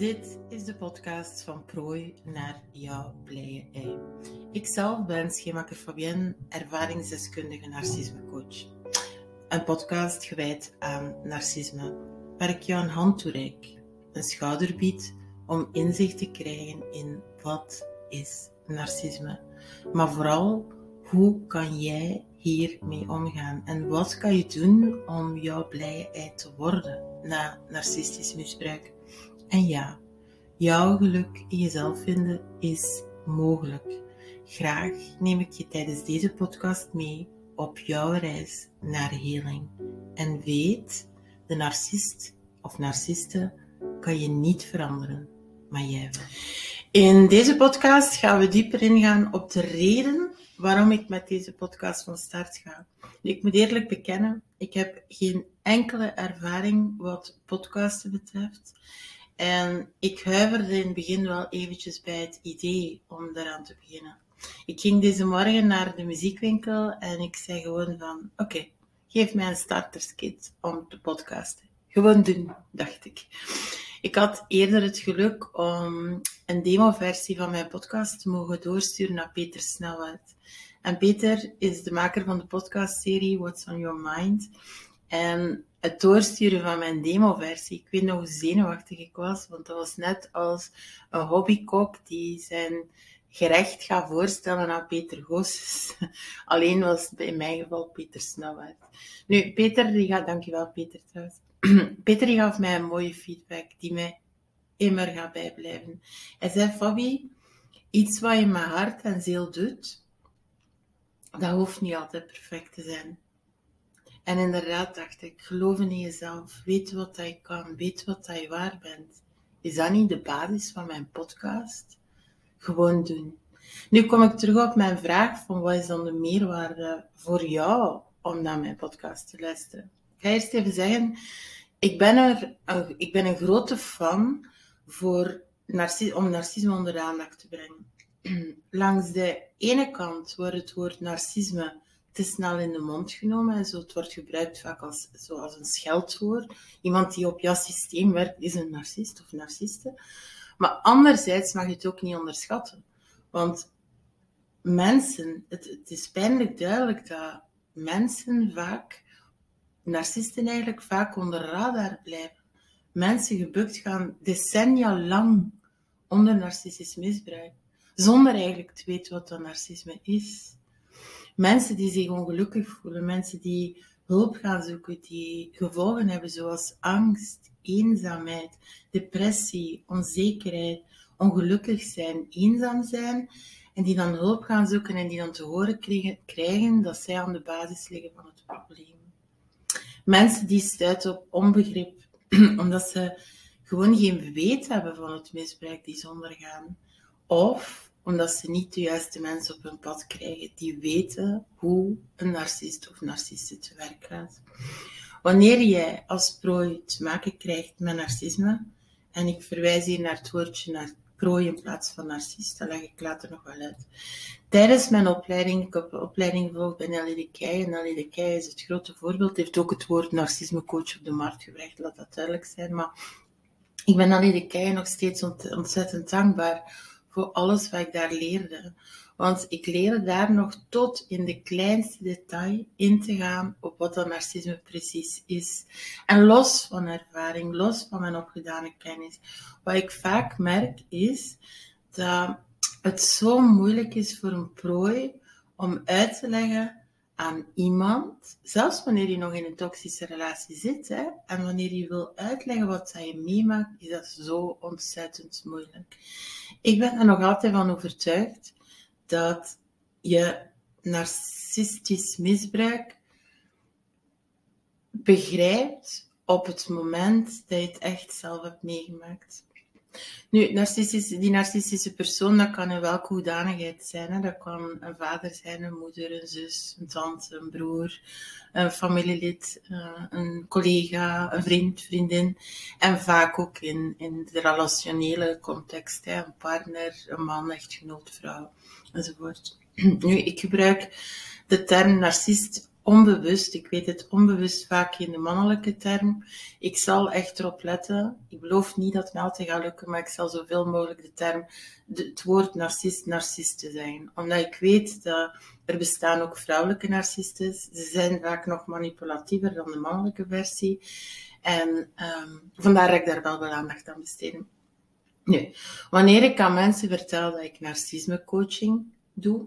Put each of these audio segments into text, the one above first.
Dit is de podcast van Prooi naar jouw blije ei. Ikzelf ben Schemaker Fabienne, ervaringsdeskundige narcismecoach. Een podcast gewijd aan narcisme, waar ik jou een hand toereik, een schouder bied om inzicht te krijgen in wat is narcisme. Maar vooral, hoe kan jij hiermee omgaan? En wat kan je doen om jouw blije ei te worden na narcistisch misbruik? En ja, jouw geluk in jezelf vinden is mogelijk. Graag neem ik je tijdens deze podcast mee op jouw reis naar heling. En weet, de narcist of narciste kan je niet veranderen, maar jij wel. In deze podcast gaan we dieper ingaan op de reden waarom ik met deze podcast van start ga. Ik moet eerlijk bekennen, ik heb geen enkele ervaring wat podcasten betreft. En ik huiverde in het begin wel eventjes bij het idee om daaraan te beginnen. Ik ging deze morgen naar de muziekwinkel en ik zei gewoon van, oké, geef mij een starterskit om te podcasten. Gewoon doen, dacht ik. Ik had eerder het geluk om een demoversie van mijn podcast te mogen doorsturen naar Peter Snelwaard. En Peter is de maker van de podcastserie What's on Your Mind. En het doorsturen van mijn demoversie, ik weet nog hoe zenuwachtig ik was, want dat was net als een hobbykok die zijn gerecht gaat voorstellen aan Peter Goossens. Alleen was het in mijn geval Peter Snelwaard. Nu, Peter, die gaat, dankjewel Peter trouwens. Peter die gaf mij een mooie feedback die mij immer gaat bijblijven. Hij zei, Fabi, iets wat je met hart en ziel doet, dat hoeft niet altijd perfect te zijn. En inderdaad dacht ik, geloof in jezelf, weet wat je kan, weet wat je waar bent. Is dat niet de basis van mijn podcast? Gewoon doen. Nu kom ik terug op mijn vraag van wat is dan de meerwaarde voor jou om naar mijn podcast te luisteren? Ik ga eerst even zeggen, ik ben, er, ik ben een grote fan voor om narcisme onder de aandacht te brengen. Langs de ene kant wordt het woord narcisme te snel in de mond genomen. En zo, het wordt gebruikt vaak als, zoals een scheldwoord. Iemand die op jouw systeem werkt is een narcist of narciste. Maar anderzijds mag je het ook niet onderschatten. Want mensen, het, is pijnlijk duidelijk dat mensen vaak, narcisten eigenlijk, vaak onder radar blijven. Mensen gebukt gaan decennia lang onder narcistisch misbruik, zonder eigenlijk te weten wat dat narcisme is mensen die zich ongelukkig voelen, mensen die hulp gaan zoeken, die gevolgen hebben zoals angst, eenzaamheid, depressie, onzekerheid, ongelukkig zijn, eenzaam zijn, en die dan hulp gaan zoeken en die dan te horen krijgen, dat zij aan de basis liggen van het probleem. Mensen die stuiten op onbegrip, omdat ze gewoon geen weet hebben van het misbruik die ze ondergaan. Of omdat ze niet de juiste mensen op hun pad krijgen die weten hoe een narcist of narciste te werk gaat. Wanneer jij als prooi te maken krijgt met narcisme, en ik verwijs hier naar het woordje naar prooi in plaats van narcist, dat leg ik later nog wel uit. Tijdens mijn opleiding, ik heb een opleiding gevolgd bij Nelly de en Nelly de is het grote voorbeeld, heeft ook het woord narcismecoach op de markt gebracht, laat dat duidelijk zijn, maar ik ben Nelly de nog steeds ontzettend dankbaar voor alles wat ik daar leerde. Want ik leerde daar nog tot in de kleinste detail in te gaan op wat dat narcisme precies is. En los van ervaring, los van mijn opgedane kennis, wat ik vaak merk is dat het zo moeilijk is voor een prooi om uit te leggen aan iemand, zelfs wanneer je nog in een toxische relatie zit, hè, en wanneer je wil uitleggen wat je meemaakt, is dat zo ontzettend moeilijk. Ik ben er nog altijd van overtuigd dat je narcistisch misbruik begrijpt op het moment dat je het echt zelf hebt meegemaakt. Nu, narcistische, die narcistische persoon, dat kan in welke hoedanigheid zijn. Hè? Dat kan een vader zijn, een moeder, een zus, een tante, een broer, een familielid, eh, een collega, een vriend, vriendin. En vaak ook in, in de relationele context. Hè? Een partner, een man, echtgenoot, vrouw, enzovoort. Nu, ik gebruik de term narcist onbewust, ik weet het onbewust vaak in de mannelijke term. Ik zal echt erop letten. Ik beloof niet dat het mij altijd gaat lukken, maar ik zal zoveel mogelijk de term, het woord narcist, narciste zijn. Omdat ik weet dat er bestaan ook vrouwelijke narcisten. Ze zijn vaak nog manipulatiever dan de mannelijke versie. En um, vandaar dat ik daar wel wel aandacht aan besteden. Nu, wanneer ik aan mensen vertel dat ik narcisme coaching doe,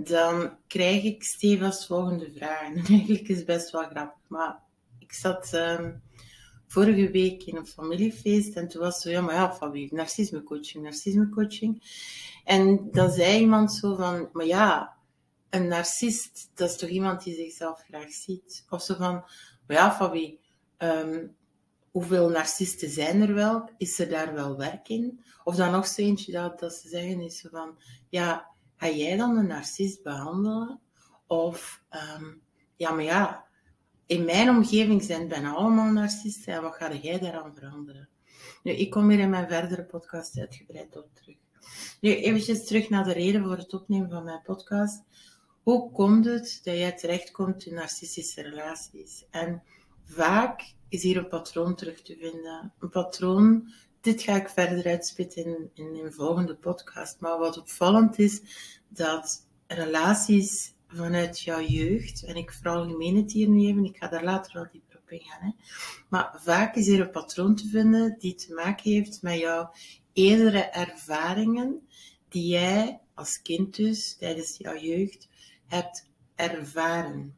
dan krijg ik stevast volgende vragen. En eigenlijk is het best wel grappig, maar ik zat um, vorige week in een familiefeest en toen was zo, ja, maar ja, van wie? Narcisme coaching, narcisme coaching. En dan zei iemand zo van, maar ja, een narcist, dat is toch iemand die zichzelf graag ziet? Of zo van, maar ja, van? Um, hoeveel narcisten zijn er wel? Is er daar wel werk in? Of dan nog zo eentje dat, dat ze zeggen is van, ja, ga jij dan een narcist behandelen? Of, um, ja, maar ja, in mijn omgeving zijn bijna allemaal narcisten en wat ga jij daaraan veranderen? Nu, ik kom hier in mijn verdere podcast uitgebreid op terug. Nu, eventjes terug naar de reden voor het opnemen van mijn podcast. Hoe komt het dat jij terechtkomt in narcistische relaties? En vaak is hier een patroon terug te vinden. Een patroon, dit ga ik verder uitspitten in, in een volgende podcast. Maar wat opvallend is, dat relaties vanuit jouw jeugd, en ik veralgemeen het hier nu even, ik ga daar later wel dieper op ingaan, hè, maar vaak is hier een patroon te vinden die te maken heeft met jouw eerdere ervaringen die jij als kind dus tijdens jouw jeugd hebt ervaren.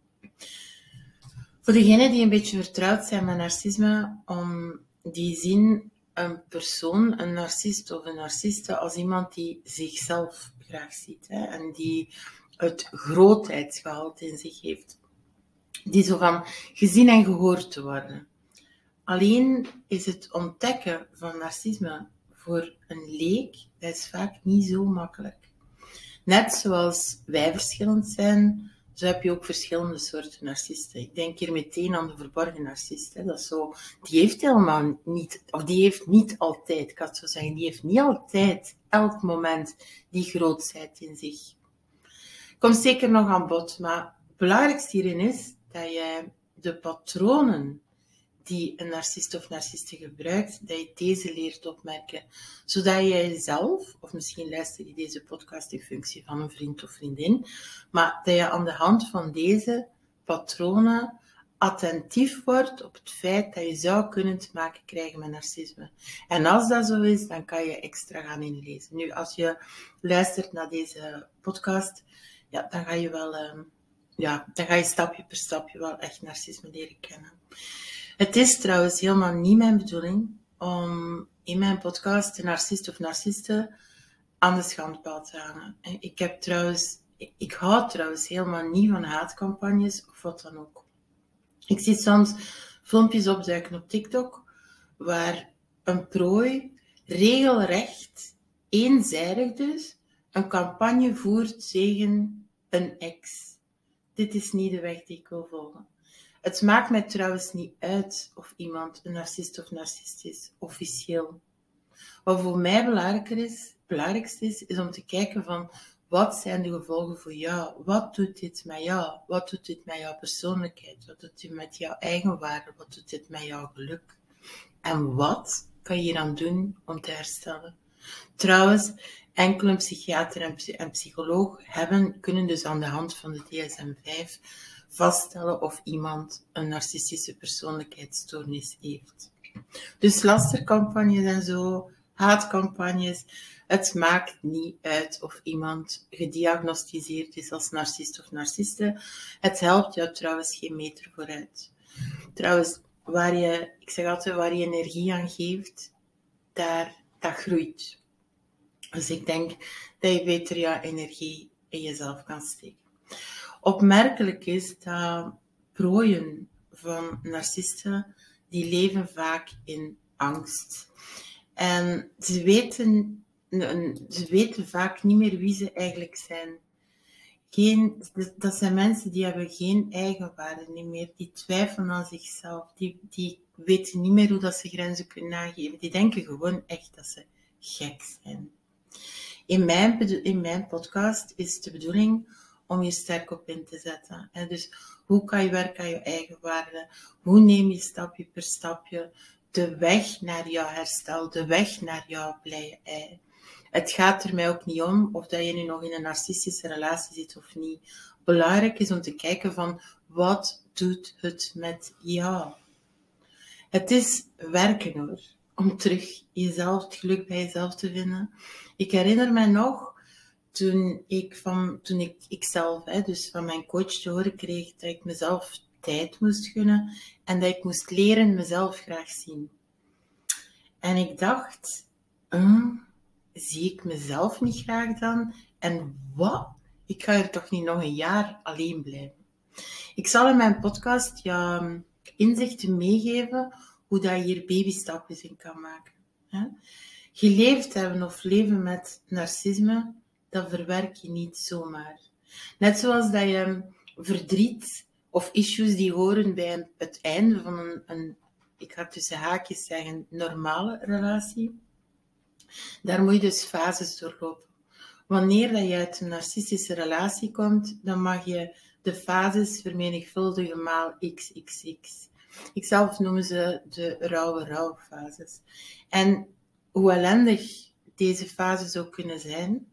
Voor degenen die een beetje vertrouwd zijn met narcisme, om die zien een persoon, een narcist of een narciste, als iemand die zichzelf graag ziet hè, en die het grootheidsgehalte in zich heeft. Die zo van gezien en gehoord te worden. Alleen is het ontdekken van narcisme voor een leek, dat is vaak niet zo makkelijk. Net zoals wij verschillend zijn, zo heb je ook verschillende soorten narcisten. Ik denk hier meteen aan de verborgen narcist. Hè. Dat is zo, die heeft helemaal niet, of die heeft niet altijd, ik kan het zo zeggen, die heeft niet altijd, elk moment, die grootheid in zich. Komt zeker nog aan bod, maar het belangrijkste hierin is dat jij de patronen die een narcist of narciste gebruikt, dat je deze leert opmerken. Zodat jij zelf, of misschien luister je deze podcast in functie van een vriend of vriendin, maar dat je aan de hand van deze patronen attentief wordt op het feit dat je zou kunnen te maken krijgen met narcisme. En als dat zo is, dan kan je extra gaan inlezen. Nu, als je luistert naar deze podcast, ja, dan ga je wel, uh, ja, dan ga je stapje per stapje wel echt narcisme leren kennen. Het is trouwens helemaal niet mijn bedoeling om in mijn podcast de narcist of narcisten aan de schandpaal te hangen. Ik heb trouwens, ik hou trouwens helemaal niet van haatcampagnes of wat dan ook. Ik zie soms filmpjes opduiken op TikTok waar een prooi regelrecht, eenzijdig dus, een campagne voert tegen een ex. Dit is niet de weg die ik wil volgen. Het maakt mij trouwens niet uit of iemand een narcist of narcist is, officieel. Wat voor mij belangrijker is, belangrijkste is, is om te kijken van wat zijn de gevolgen voor jou? Wat doet dit met jou? Wat doet dit met jouw persoonlijkheid? Wat doet dit met jouw eigenwaarde? Wat doet dit met jouw geluk? En wat kan je dan doen om te herstellen? Trouwens, enkele psychiater en psycholoog hebben, kunnen dus aan de hand van de DSM-5 vaststellen of iemand een narcistische persoonlijkheidsstoornis heeft. Dus lastercampagnes en zo, haatcampagnes, het maakt niet uit of iemand gediagnosticeerd is als narcist of narciste. Het helpt jou trouwens geen meter vooruit. Trouwens, waar je, ik zeg altijd, waar je energie aan geeft, daar, dat groeit. Dus ik denk dat je beter jouw energie in jezelf kan steken. Opmerkelijk is dat prooien van narcisten, die leven vaak in angst. En ze weten, ze weten vaak niet meer wie ze eigenlijk zijn. Geen, dat zijn mensen die hebben geen eigenwaarde meer. Die twijfelen aan zichzelf. Die, die weten niet meer hoe dat ze grenzen kunnen nageven. Die denken gewoon echt dat ze gek zijn. In mijn, in mijn podcast is de bedoeling om je sterk op in te zetten. En dus hoe kan je werken aan je eigen waarde? Hoe neem je stapje per stapje de weg naar jouw herstel, de weg naar jouw blije ei? Het gaat er mij ook niet om of dat je nu nog in een narcistische relatie zit of niet. Belangrijk is om te kijken van wat doet het met jou? Het is werken hoor, om terug jezelf, het geluk bij jezelf te vinden. Ik herinner me nog toen ik van, toen ik, ikzelf, hè, dus van mijn coach te horen kreeg dat ik mezelf tijd moest gunnen en dat ik moest leren mezelf graag zien. En ik dacht, hm, zie ik mezelf niet graag dan? En wat? Ik ga er toch niet nog een jaar alleen blijven. Ik zal in mijn podcast ja, inzichten meegeven hoe dat je hier babystapjes in kan maken. Geleefd hebben of leven met narcisme, dat verwerk je niet zomaar. Net zoals dat je verdriet of issues die horen bij het einde van een, een ik ga tussen haakjes zeggen, normale relatie, daar moet je dus fases doorlopen. Wanneer dat je uit een narcistische relatie komt, dan mag je de fases vermenigvuldigen maal xxx. Ik zelf noem ze de rauwe rouwfases. En hoe ellendig deze fases ook kunnen zijn,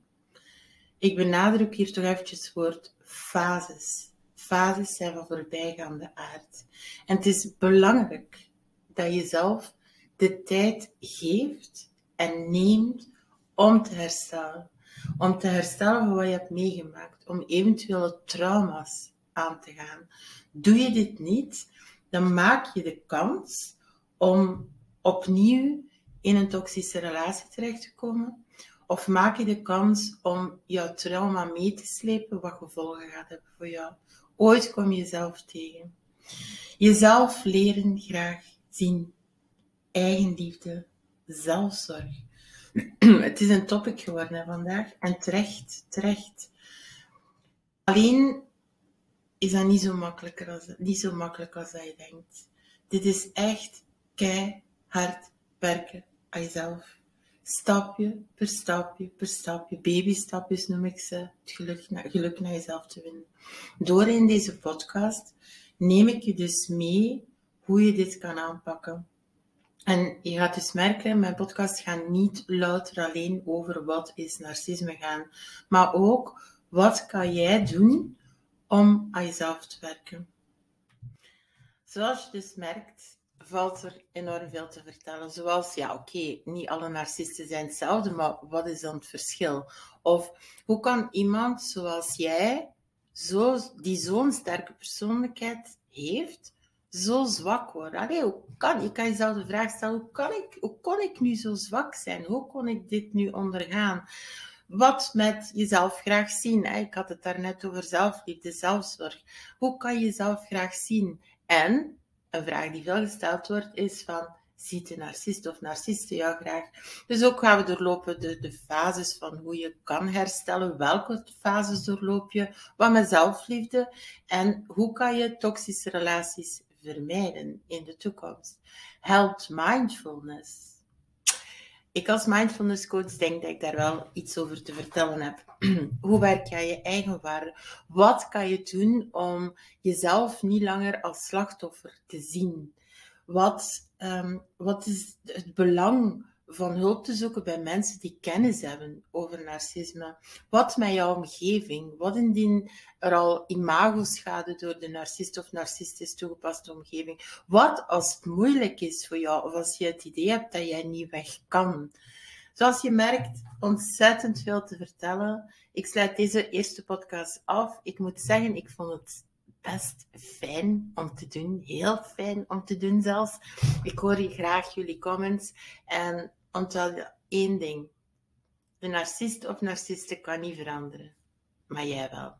ik benadruk hier toch eventjes het woord fases. Fases zijn van voorbijgaande aard. En het is belangrijk dat je zelf de tijd geeft en neemt om te herstellen. Om te herstellen van wat je hebt meegemaakt. Om eventuele trauma's aan te gaan. Doe je dit niet, dan maak je de kans om opnieuw in een toxische relatie terecht te komen. Of maak je de kans om jouw trauma mee te slepen, wat gevolgen gaat hebben voor jou. Ooit kom je jezelf tegen. Jezelf leren graag zien. Eigenliefde, zelfzorg. Het is een topic geworden vandaag en terecht, terecht. Alleen is dat niet zo, makkelijk als, niet zo makkelijk als dat je denkt. Dit is echt keihard werken aan jezelf. Stapje per stapje per stapje, babystapjes noem ik ze, het geluk, geluk naar jezelf te vinden. Door in deze podcast neem ik je dus mee hoe je dit kan aanpakken. En je gaat dus merken, mijn podcast gaat niet louter alleen over wat is narcisme gaan, maar ook wat kan jij doen om aan jezelf te werken. Zoals je dus merkt, valt er enorm veel te vertellen. Zoals, ja, oké, niet alle narcisten zijn hetzelfde, maar wat is dan het verschil? Of hoe kan iemand zoals jij, zo, die zo'n sterke persoonlijkheid heeft, zo zwak worden? Allee, hoe kan, je kan jezelf de vraag stellen, hoe, kan ik, hoe kon ik nu zo zwak zijn? Hoe kon ik dit nu ondergaan? Wat met jezelf graag zien. Ik had het daarnet over zelfliefde, zelfzorg. Hoe kan je jezelf graag zien? En een vraag die veel gesteld wordt is van, ziet de narcist of narciste jou graag? Dus ook gaan we doorlopen de, de fases van hoe je kan herstellen, welke fases doorloop je, wat met zelfliefde en hoe kan je toxische relaties vermijden in de toekomst. Helpt mindfulness ik als mindfulness coach denk dat ik daar wel iets over te vertellen heb. Hoe werk aan je eigen waarde? Wat kan je doen om jezelf niet langer als slachtoffer te zien? Wat, um, wat is het belang van hulp te zoeken bij mensen die kennis hebben over narcisme. Wat met jouw omgeving? Wat indien er al imagoschade door de narcist of narcistisch toegepaste omgeving? Wat als het moeilijk is voor jou of als je het idee hebt dat jij niet weg kan? Zoals je merkt, ontzettend veel te vertellen. Ik sluit deze eerste podcast af. Ik moet zeggen, ik vond het best fijn om te doen. Heel fijn om te doen zelfs. Ik hoor graag jullie comments. En Onthoud één ding. De narcist of narciste kan niet veranderen. Maar jij wel.